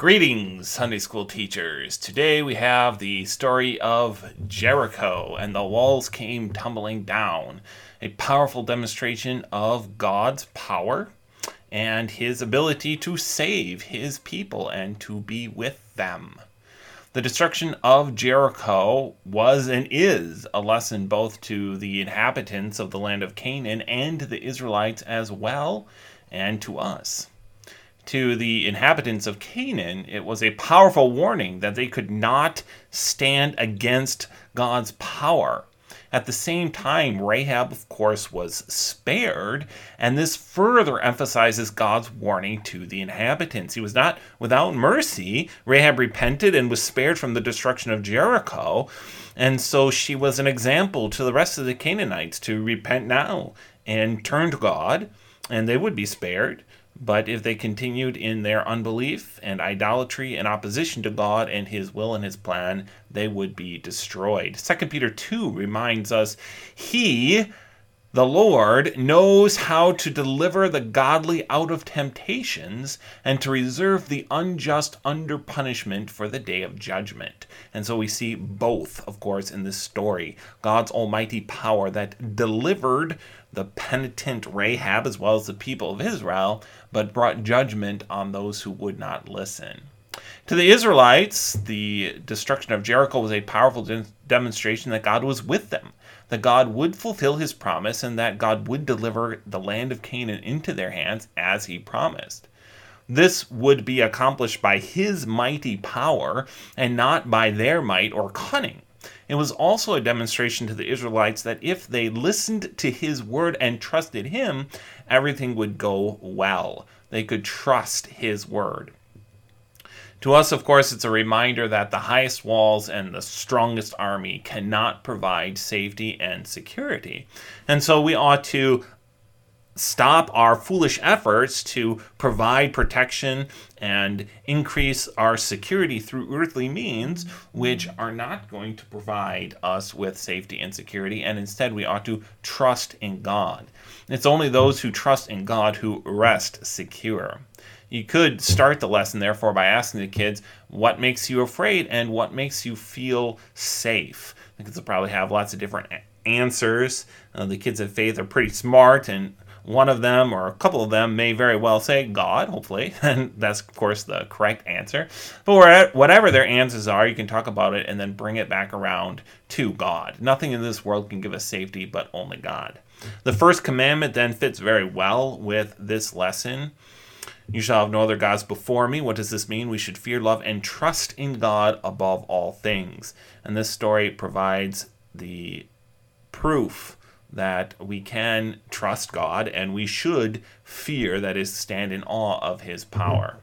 Greetings, Sunday school teachers. Today we have the story of Jericho and the walls came tumbling down. A powerful demonstration of God's power and his ability to save his people and to be with them. The destruction of Jericho was and is a lesson both to the inhabitants of the land of Canaan and to the Israelites as well, and to us to the inhabitants of Canaan, it was a powerful warning that they could not stand against God's power. At the same time, Rahab, of course, was spared, and this further emphasizes God's warning to the inhabitants. He was not without mercy. Rahab repented and was spared from the destruction of Jericho, and so she was an example to the rest of the Canaanites to repent now and turn to God, and they would be spared. But if they continued in their unbelief and idolatry and opposition to God and his will and his plan, they would be destroyed. 2 Peter 2 reminds us, He, the Lord, knows how to deliver the godly out of temptations and to reserve the unjust under punishment for the day of judgment. And so we see both, of course, in this story God's almighty power that delivered the penitent Rahab as well as the people of Israel, but brought judgment on those who would not listen. To the Israelites, the destruction of Jericho was a powerful de- demonstration that God was with them, that God would fulfill his promise, and that God would deliver the land of Canaan into their hands as he promised. This would be accomplished by his mighty power and not by their might or cunning. It was also a demonstration to the Israelites that if they listened to his word and trusted him, everything would go well. They could trust his word. To us, of course, it's a reminder that the highest walls and the strongest army cannot provide safety and security. And so we ought to stop our foolish efforts to provide protection and increase our security through earthly means, which are not going to provide us with safety and security, and instead we ought to trust in God. It's only those who trust in God who rest secure. You could start the lesson, therefore, by asking the kids what makes you afraid and what makes you feel safe. The kids will probably have lots of different answers. Uh, the kids of faith are pretty smart and one of them or a couple of them may very well say God, hopefully, and that's, of course, the correct answer. But whatever their answers are, you can talk about it and then bring it back around to God. Nothing in this world can give us safety but only God. The first commandment then fits very well with this lesson. You shall have no other gods before me. What does this mean? We should fear, love, and trust in God above all things. And this story provides the proof that we can trust God and we should fear, that is, stand in awe of his power.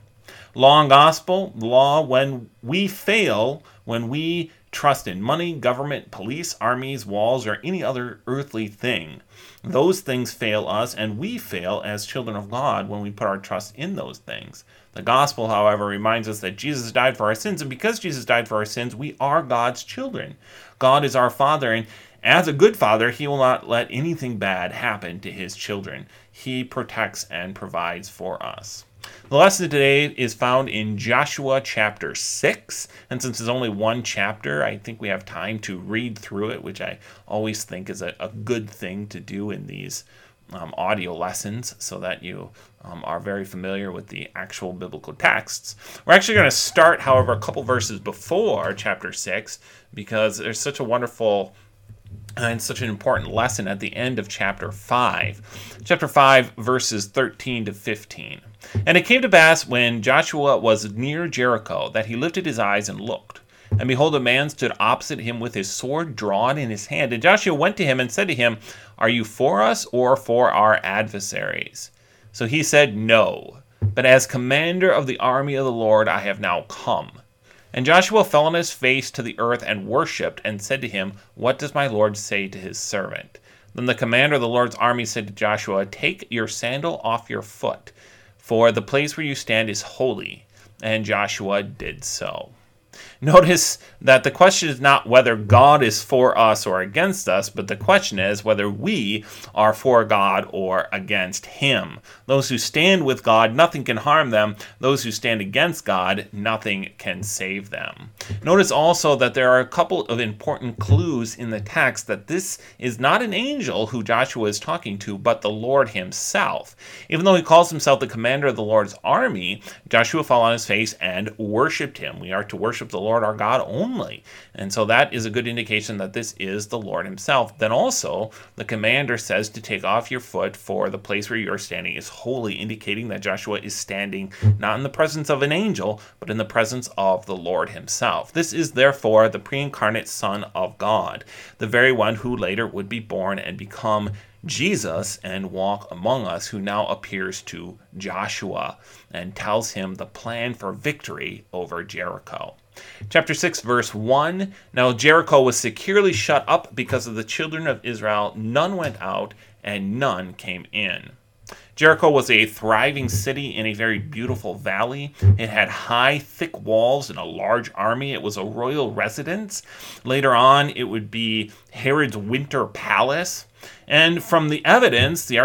Law and gospel, law when we fail, when we trust in money, government, police, armies, walls, or any other earthly thing. Those things fail us, and we fail as children of God when we put our trust in those things. The gospel, however, reminds us that Jesus died for our sins, and because Jesus died for our sins, we are God's children. God is our Father, and as a good father, he will not let anything bad happen to his children. He protects and provides for us. The lesson today is found in Joshua chapter 6. And since it's only one chapter, I think we have time to read through it, which I always think is a, a good thing to do in these um, audio lessons so that you um, are very familiar with the actual biblical texts. We're actually going to start, however, a couple verses before chapter 6 because there's such a wonderful Uh, and such an important lesson at the end of chapter 5. Chapter 5, verses 13 to 15. And it came to pass when Joshua was near Jericho that he lifted his eyes and looked. And behold, a man stood opposite him with his sword drawn in his hand. And Joshua went to him and said to him, Are you for us or for our adversaries? So he said, No, but as commander of the army of the Lord I have now come. And Joshua fell on his face to the earth and worshipped, and said to him, What does my Lord say to his servant? Then the commander of the Lord's army said to Joshua, Take your sandal off your foot, for the place where you stand is holy. And Joshua did so. Notice that the question is not whether God is for us or against us, but the question is whether we are for God or against Him. Those who stand with God, nothing can harm them. Those who stand against God, nothing can save them. Notice also that there are a couple of important clues in the text that this is not an angel who Joshua is talking to, but the Lord Himself. Even though He calls Himself the commander of the Lord's army, Joshua fell on his face and worshiped Him. We are to worship the Lord our God only. And so that is a good indication that this is the Lord Himself. Then also, the commander says to take off your foot, for the place where you are standing is holy, indicating that Joshua is standing not in the presence of an angel, but in the presence of the Lord Himself. This is therefore the pre incarnate Son of God, the very one who later would be born and become Jesus and walk among us, who now appears to Joshua and tells him the plan for victory over Jericho. Chapter 6, verse 1 Now Jericho was securely shut up because of the children of Israel. None went out, and none came in. Jericho was a thriving city in a very beautiful valley. It had high, thick walls and a large army. It was a royal residence. Later on, it would be Herod's winter palace. And from the evidence, the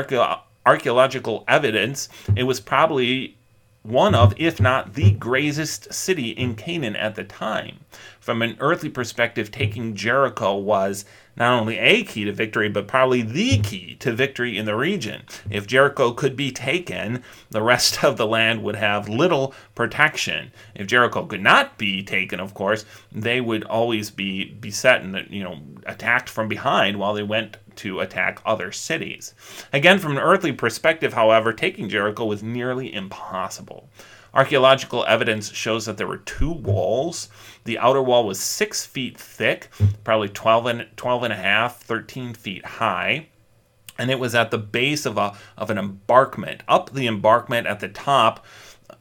archaeological evidence, it was probably one of, if not the greatest city in Canaan at the time. From an earthly perspective, taking Jericho was not only a key to victory, but probably the key to victory in the region. If Jericho could be taken, the rest of the land would have little protection. If Jericho could not be taken, of course, they would always be beset and you know attacked from behind while they went to attack other cities. Again, from an earthly perspective, however, taking Jericho was nearly impossible. Archaeological evidence shows that there were two walls. The outer wall was six feet thick, probably 12 and, 12 and a half, 13 feet high and it was at the base of a of an embankment. Up the embankment at the top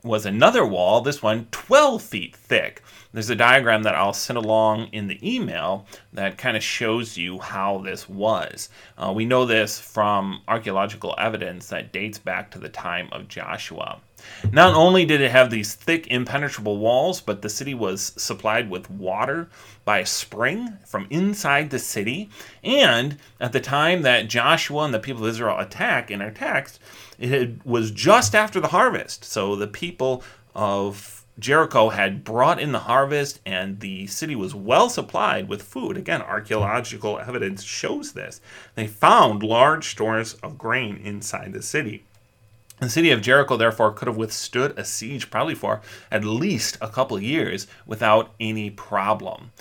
was another wall, this one 12 feet thick. There's a diagram that I'll send along in the email that kind of shows you how this was. Uh, we know this from archaeological evidence that dates back to the time of Joshua. Not only did it have these thick, impenetrable walls, but the city was supplied with water by a spring from inside the city. And at the time that Joshua and the people of Israel attack in our text, it was just after the harvest. So the people of Jericho had brought in the harvest and the city was well supplied with food. Again, archaeological evidence shows this. They found large stores of grain inside the city. The city of Jericho, therefore, could have withstood a siege probably for at least a couple years without any problem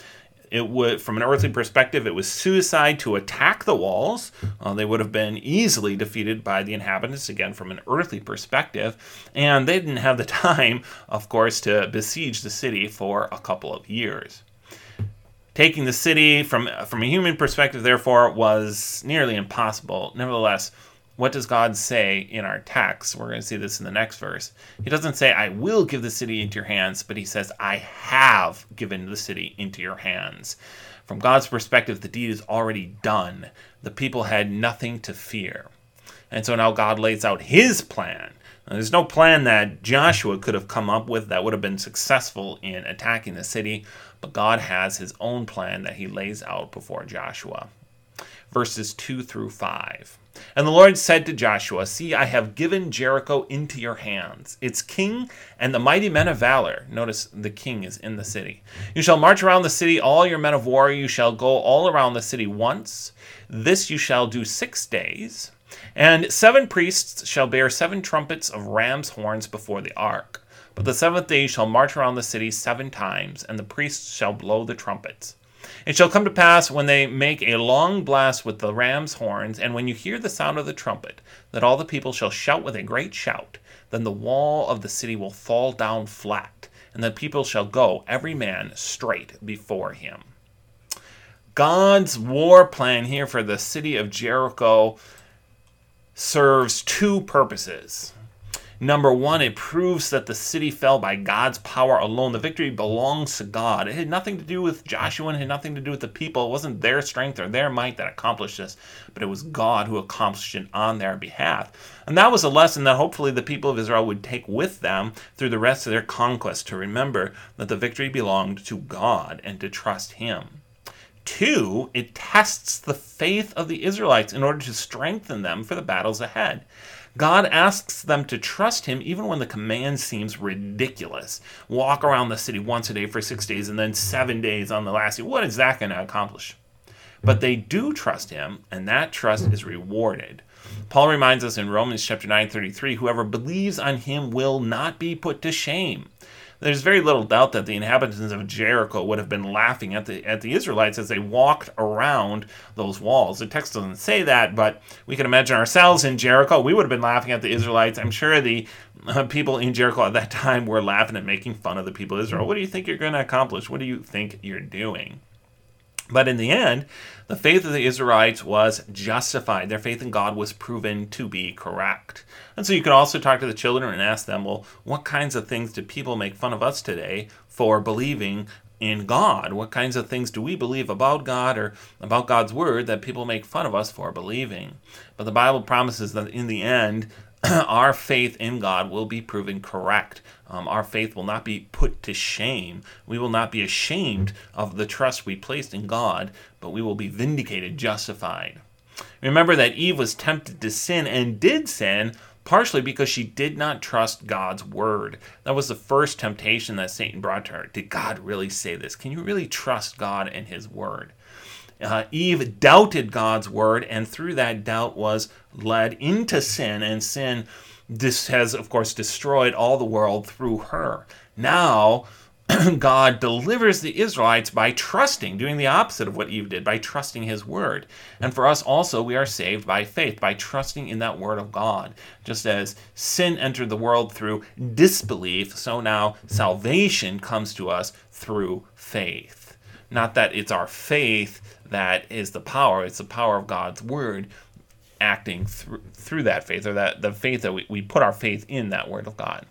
it would, from an earthly perspective, it was suicide to attack the walls. Uh, they would have been easily defeated by the inhabitants, again, from an earthly perspective. And they didn't have the time, of course, to besiege the city for a couple of years. Taking the city from, from a human perspective, therefore, was nearly impossible. Nevertheless, what does God say in our text? We're going to see this in the next verse. He doesn't say, I will give the city into your hands, but he says, I have given the city into your hands. From God's perspective, the deed is already done. The people had nothing to fear. And so now God lays out his plan. Now, there's no plan that Joshua could have come up with that would have been successful in attacking the city, but God has his own plan that he lays out before Joshua. Verses 2 through 5. And the Lord said to Joshua, See, I have given Jericho into your hands, its king and the mighty men of valor. Notice the king is in the city. You shall march around the city, all your men of war. You shall go all around the city once. This you shall do six days. And seven priests shall bear seven trumpets of ram's horns before the ark. But the seventh day you shall march around the city seven times, and the priests shall blow the trumpets. It shall come to pass when they make a long blast with the ram's horns, and when you hear the sound of the trumpet, that all the people shall shout with a great shout. Then the wall of the city will fall down flat, and the people shall go, every man straight before him. God's war plan here for the city of Jericho serves two purposes. Number one, it proves that the city fell by God's power alone. The victory belongs to God. It had nothing to do with Joshua and had nothing to do with the people. It wasn't their strength or their might that accomplished this, but it was God who accomplished it on their behalf. And that was a lesson that hopefully the people of Israel would take with them through the rest of their conquest to remember that the victory belonged to God and to trust Him. Two, it tests the faith of the Israelites in order to strengthen them for the battles ahead. God asks them to trust him even when the command seems ridiculous. Walk around the city once a day for six days and then seven days on the last day. What is that going to accomplish? But they do trust him, and that trust is rewarded. Paul reminds us in Romans chapter 9, 33, whoever believes on him will not be put to shame. There's very little doubt that the inhabitants of Jericho would have been laughing at the at the Israelites as they walked around those walls. The text doesn't say that, but we can imagine ourselves in Jericho. We would have been laughing at the Israelites. I'm sure the uh, people in Jericho at that time were laughing and making fun of the people of Israel. What do you think you're going to accomplish? What do you think you're doing? But in the end, the faith of the Israelites was justified. Their faith in God was proven to be correct. And so you can also talk to the children and ask them, well, what kinds of things do people make fun of us today for believing in God? What kinds of things do we believe about God or about God's word that people make fun of us for believing? But the Bible promises that in the end, our faith in God will be proven correct. Um, our faith will not be put to shame. We will not be ashamed of the trust we placed in God, but we will be vindicated, justified. Remember that Eve was tempted to sin and did sin partially because she did not trust God's word. That was the first temptation that Satan brought to her. Did God really say this? Can you really trust God and his word? Uh, Eve doubted God's word, and through that doubt was led into sin, and sin this has, of course, destroyed all the world through her. Now, God delivers the Israelites by trusting, doing the opposite of what Eve did, by trusting his word. And for us also, we are saved by faith, by trusting in that word of God. Just as sin entered the world through disbelief, so now salvation comes to us through faith. Not that it's our faith that is the power. It's the power of God's word acting through, through that faith, or that the faith that we, we put our faith in that word of God.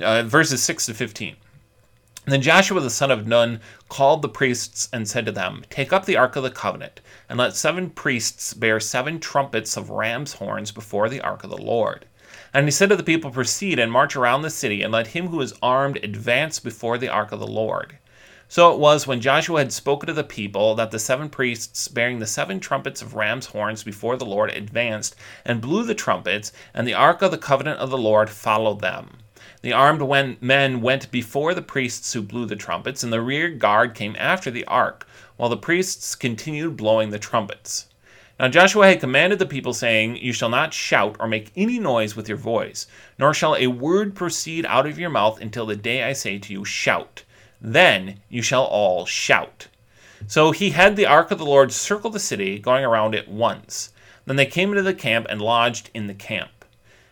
Uh, verses 6 to 15. Then Joshua the son of Nun called the priests and said to them, Take up the ark of the covenant, and let seven priests bear seven trumpets of ram's horns before the ark of the Lord. And he said to the people, Proceed and march around the city, and let him who is armed advance before the ark of the Lord. So it was when Joshua had spoken to the people that the seven priests bearing the seven trumpets of ram's horns before the Lord advanced and blew the trumpets, and the ark of the covenant of the Lord followed them. The armed men went before the priests who blew the trumpets, and the rear guard came after the ark, while the priests continued blowing the trumpets. Now Joshua had commanded the people, saying, You shall not shout or make any noise with your voice, nor shall a word proceed out of your mouth until the day I say to you, Shout. Then you shall all shout. So he had the ark of the Lord circle the city, going around it once. Then they came into the camp and lodged in the camp.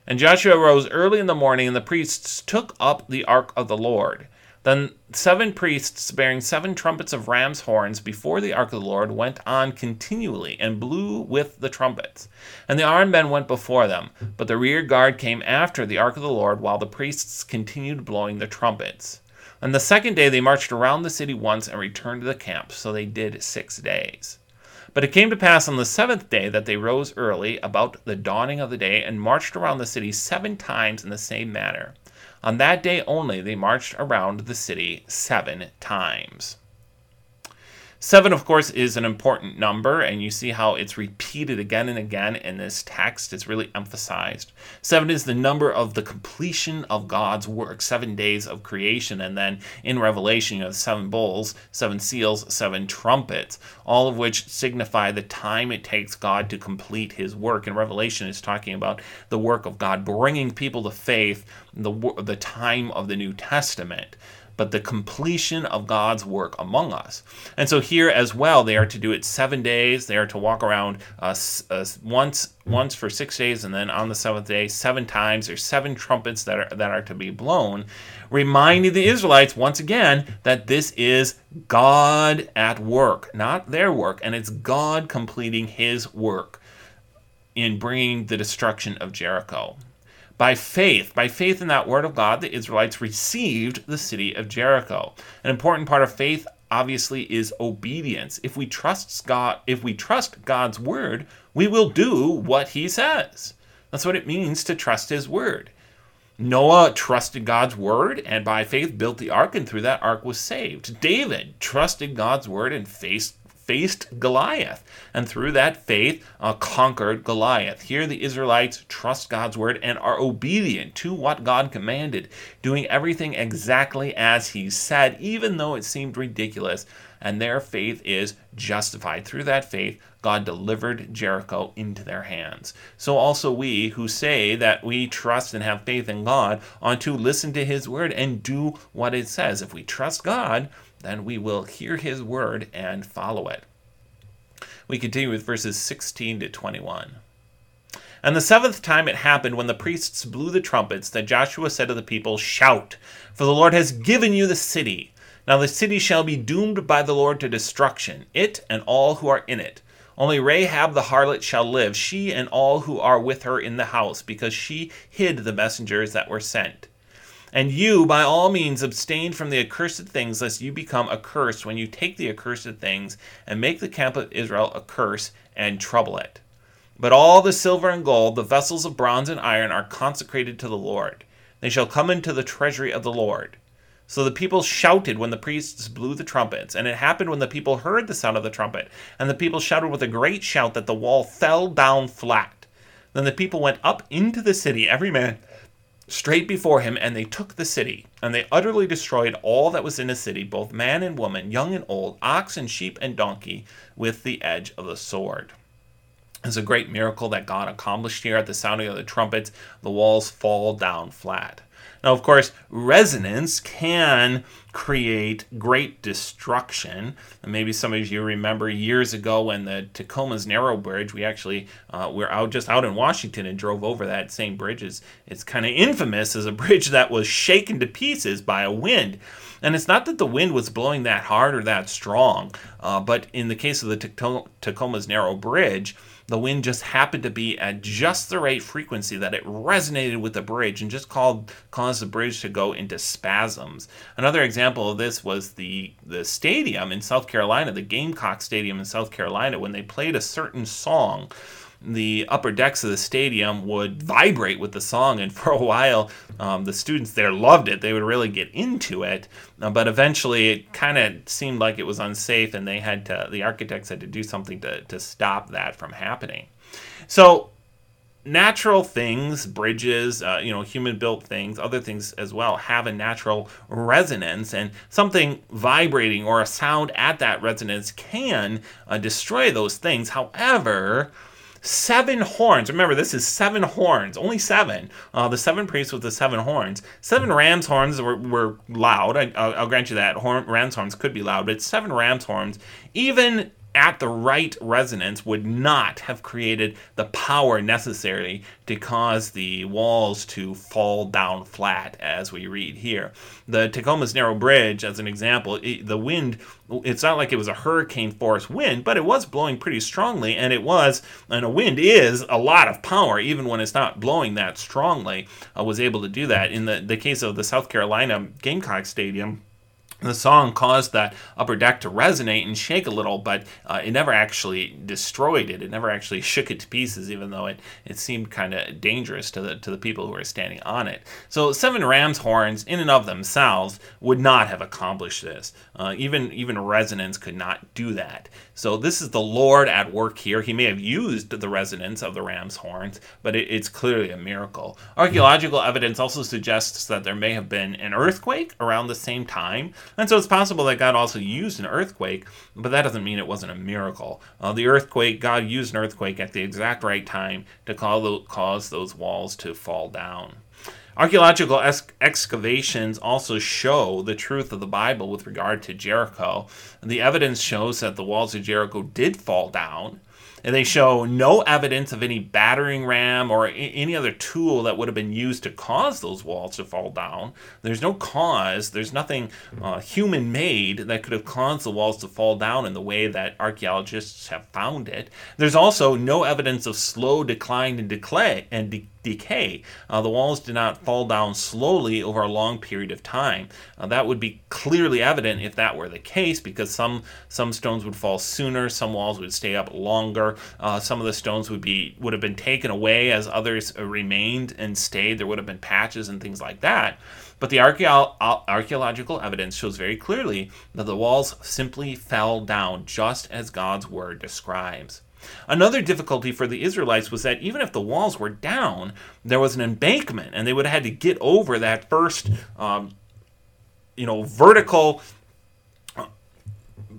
And Joshua rose early in the morning, and the priests took up the ark of the Lord. Then seven priests bearing seven trumpets of ram's horns before the ark of the Lord went on continually and blew with the trumpets. And the armed men went before them, but the rear guard came after the ark of the Lord while the priests continued blowing the trumpets. On the second day they marched around the city once and returned to the camp, so they did six days. But it came to pass on the seventh day that they rose early, about the dawning of the day, and marched around the city seven times in the same manner. On that day only they marched around the city seven times. Seven, of course, is an important number, and you see how it's repeated again and again in this text. It's really emphasized. Seven is the number of the completion of God's work, seven days of creation. And then in Revelation, you have seven bowls, seven seals, seven trumpets, all of which signify the time it takes God to complete his work. And Revelation, is talking about the work of God bringing people to faith, the, the time of the New Testament but the completion of God's work among us. And so here as well, they are to do it seven days. They are to walk around uh, uh, once once for six days, and then on the seventh day, seven times. There's seven trumpets that are that are to be blown, reminding the Israelites once again that this is God at work, not their work, and it's God completing His work in bringing the destruction of Jericho. By faith, by faith in that word of God, the Israelites received the city of Jericho. An important part of faith obviously is obedience. If we trust God, if we trust God's word, we will do what he says. That's what it means to trust his word. Noah trusted God's word and by faith built the ark, and through that ark was saved. David trusted God's word and faced faced Goliath, and through that faith uh, conquered Goliath. Here, the Israelites trust God's word and are obedient to what God commanded, doing everything exactly as He said, even though it seemed ridiculous. And their faith is justified. Through that faith, God delivered Jericho into their hands. So also we who say that we trust and have faith in God ought to listen to His word and do what it says. If we trust God, then we will hear his word and follow it. We continue with verses 16 to 21. And the seventh time it happened when the priests blew the trumpets that Joshua said to the people, Shout, for the Lord has given you the city. Now the city shall be doomed by the Lord to destruction, it and all who are in it. Only Rahab the harlot shall live, she and all who are with her in the house, because she hid the messengers that were sent. And you, by all means, abstain from the accursed things, lest you become accursed when you take the accursed things and make the camp of Israel a curse and trouble it. But all the silver and gold, the vessels of bronze and iron, are consecrated to the Lord. They shall come into the treasury of the Lord. So the people shouted when the priests blew the trumpets. And it happened when the people heard the sound of the trumpet. And the people shouted with a great shout that the wall fell down flat. Then the people went up into the city, every man straight before him, and they took the city. And they utterly destroyed all that was in the city, both man and woman, young and old, ox and sheep and donkey, with the edge of the sword. It's a great miracle that God accomplished here at the sounding of the trumpets. The walls fall down flat. Now, of course, resonance can create great destruction. And maybe some of you remember years ago when the Tacoma Narrows Bridge, we actually uh, we're out just out in Washington and drove over that same bridge. It's, it's kind of infamous as a bridge that was shaken to pieces by a wind. And it's not that the wind was blowing that hard or that strong, uh, but in the case of the Tacoma Narrows Bridge, the wind just happened to be at just the right frequency that it resonated with the bridge and just called, caused the bridge to go into spasms. Another example of this was the, the stadium in South Carolina, the Gamecock Stadium in South Carolina, when they played a certain song the upper decks of the stadium would vibrate with the song. And for a while, um, the students there loved it. They would really get into it. Uh, but eventually, it kind of seemed like it was unsafe, and they had to, the architects had to do something to, to stop that from happening. So, natural things, bridges, uh, you know, human built things, other things as well, have a natural resonance, and something vibrating or a sound at that resonance can uh, destroy those things. However, seven horns. Remember, this is seven horns, only seven. Uh, the seven priests with the seven horns. Seven ram's horns were, were loud. I, will grant you that. Horn, ram's horns could be loud, but seven ram's horns, even at the right resonance would not have created the power necessary to cause the walls to fall down flat, as we read here. The Tacoma Narrows Bridge, as an example, it, the wind, it's not like it was a hurricane force wind, but it was blowing pretty strongly, and it was, and a wind is a lot of power, even when it's not blowing that strongly, uh, was able to do that. In the, the case of the South Carolina Gamecock Stadium, the song caused that upper deck to resonate and shake a little, but uh, it never actually destroyed it. It never actually shook it to pieces, even though it, it seemed kind of dangerous to the to the people who were standing on it. So seven ram's horns, in and of themselves, would not have accomplished this. Uh, even even resonance could not do that. So this is the Lord at work here. He may have used the resonance of the ram's horns, but it, it's clearly a miracle. Archaeological evidence also suggests that there may have been an earthquake around the same time and so it's possible that God also used an earthquake, but that doesn't mean it wasn't a miracle. Uh, the earthquake, God used an earthquake at the exact right time to cause those walls to fall down. Archaeological ex- excavations also show the truth of the Bible with regard to Jericho. The evidence shows that the walls of Jericho did fall down. And they show no evidence of any battering ram or any other tool that would have been used to cause those walls to fall down. There's no cause, there's nothing uh, human made that could have caused the walls to fall down in the way that archaeologists have found it. There's also no evidence of slow decline and decay and de- decay. Uh, the walls did not fall down slowly over a long period of time. Uh, that would be clearly evident if that were the case, because some some stones would fall sooner, some walls would stay up longer. Uh, some of the stones would be would have been taken away as others uh, remained and stayed. There would have been patches and things like that. But the archeo- archaeological evidence shows very clearly that the walls simply fell down, just as God's word describes. Another difficulty for the Israelites was that even if the walls were down, there was an embankment, and they would have had to get over that first, um, you know, vertical uh,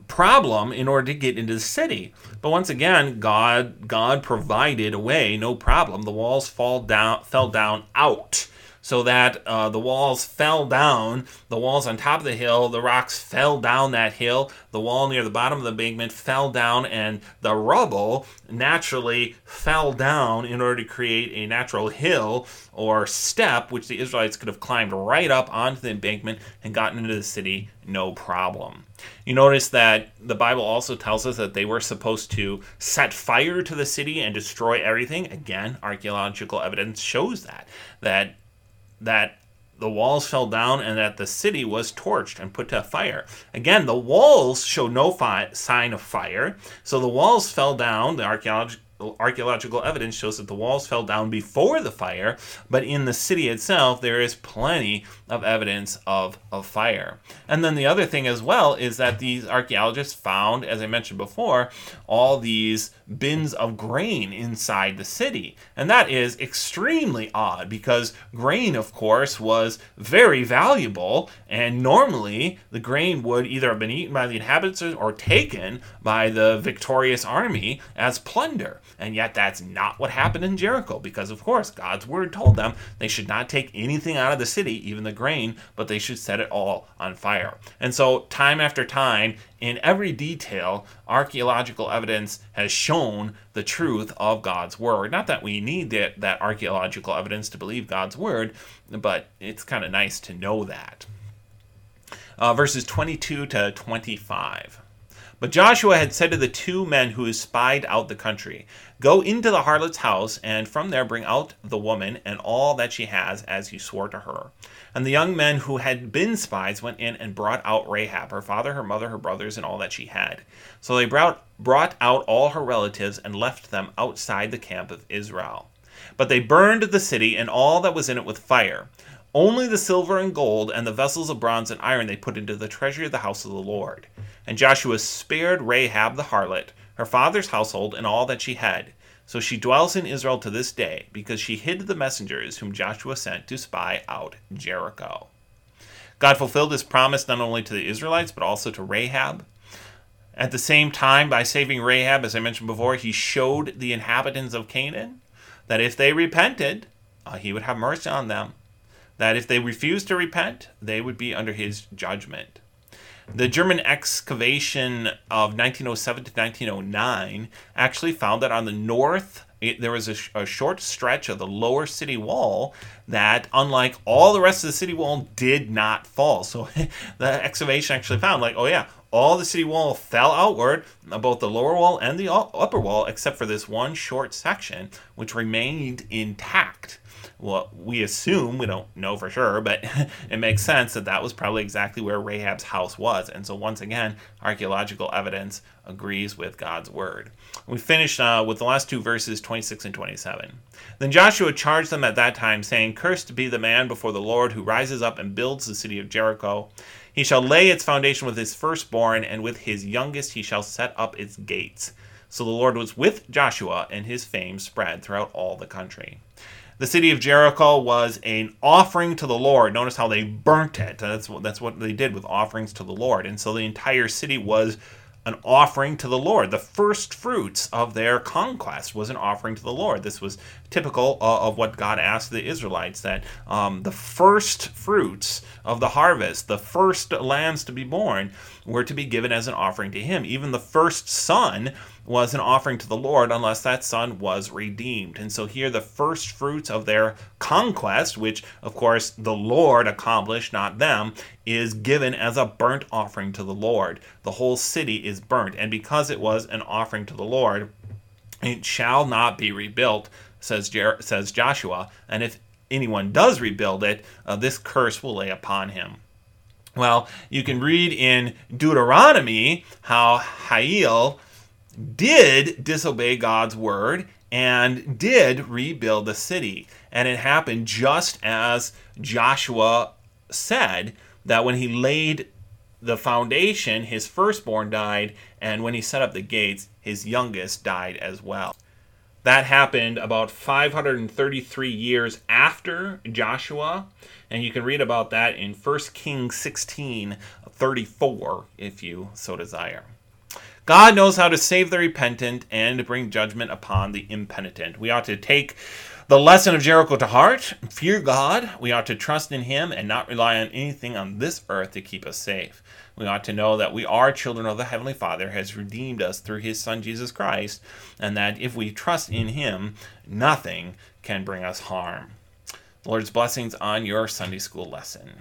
problem in order to get into the city. But once again, God God provided a way, no problem. The walls fall down fell down out so that uh, the walls fell down. The walls on top of the hill, the rocks fell down that hill. The wall near the bottom of the embankment fell down, and the rubble naturally fell down in order to create a natural hill or step, which the Israelites could have climbed right up onto the embankment and gotten into the city no problem. You notice that the Bible also tells us that they were supposed to set fire to the city and destroy everything. Again, archaeological evidence shows that. That that the walls fell down and that the city was torched and put to fire. Again, the walls show no fi- sign of fire. So the walls fell down. The archaeological archaeological evidence shows that the walls fell down before the fire, but in the city itself, there is plenty of evidence of, of fire. And then the other thing as well is that these archaeologists found, as I mentioned before, all these bins of grain inside the city. And that is extremely odd because grain, of course, was very valuable, and normally the grain would either have been eaten by the inhabitants or taken by the victorious army as plunder. And yet, that's not what happened in Jericho because, of course, God's word told them they should not take anything out of the city, even the grain, but they should set it all on fire. And so, time after time, in every detail, archaeological evidence has shown the truth of God's word. Not that we need that, that archaeological evidence to believe God's word, but it's kind of nice to know that. Uh, verses 22 to 25. But Joshua had said to the two men who spied out the country, Go into the harlot's house, and from there bring out the woman and all that she has, as you swore to her. And the young men who had been spies went in and brought out Rahab, her father, her mother, her brothers, and all that she had. So they brought, brought out all her relatives and left them outside the camp of Israel. But they burned the city and all that was in it with fire. Only the silver and gold and the vessels of bronze and iron they put into the treasury of the house of the Lord. And Joshua spared Rahab the harlot, her father's household, and all that she had. So she dwells in Israel to this day, because she hid the messengers whom Joshua sent to spy out Jericho. God fulfilled his promise not only to the Israelites, but also to Rahab. At the same time, by saving Rahab, as I mentioned before, he showed the inhabitants of Canaan that if they repented, uh, he would have mercy on them. That if they refused to repent, they would be under his judgment. The German excavation of 1907 to 1909 actually found that on the north, it, there was a, a, short stretch of the lower city wall that, unlike all the rest of the city wall, did not fall. So the excavation actually found, like, oh yeah, all the city wall fell outward, both the lower wall and the upper wall, except for this one short section, which remained intact well, we assume, we don't know for sure, but it makes sense that that was probably exactly where Rahab's house was. And so, once again, archaeological evidence agrees with God's word. We finish uh, with the last two verses, 26 and 27. Then Joshua charged them at that time, saying, Cursed be the man before the Lord who rises up and builds the city of Jericho. He shall lay its foundation with his firstborn, and with his youngest he shall set up its gates. So the Lord was with Joshua, and his fame spread throughout all the country. The city of Jericho was an offering to the Lord. Notice how they burnt it. That's what, that's what they did with offerings to the Lord. And so the entire city was an offering to the Lord. The first fruits of their conquest was an offering to the Lord. This was typical uh, of what God asked the Israelites that um, the first fruits of the harvest, the first lambs to be born, were to be given as an offering to Him. Even the first son was an offering to the Lord unless that son was redeemed. And so here the first fruits of their conquest, which of course the Lord accomplished, not them, is given as a burnt offering to the Lord. The whole city is burnt. And because it was an offering to the Lord, it shall not be rebuilt, says, Jer- says Joshua. And if anyone does rebuild it, uh, this curse will lay upon him. Well, you can read in Deuteronomy how Hiel did disobey God's word and did rebuild the city. And it happened just as Joshua said that when he laid the foundation, his firstborn died, and when he set up the gates, his youngest died as well. That happened about 533 years after Joshua, and you can read about that in 1 Kings 16 34 if you so desire. God knows how to save the repentant and bring judgment upon the impenitent. We ought to take the lesson of Jericho to heart, fear God. We ought to trust in Him and not rely on anything on this earth to keep us safe. We ought to know that we are children of the Heavenly Father, has redeemed us through His Son Jesus Christ, and that if we trust in Him, nothing can bring us harm. The Lord's blessings on your Sunday school lesson.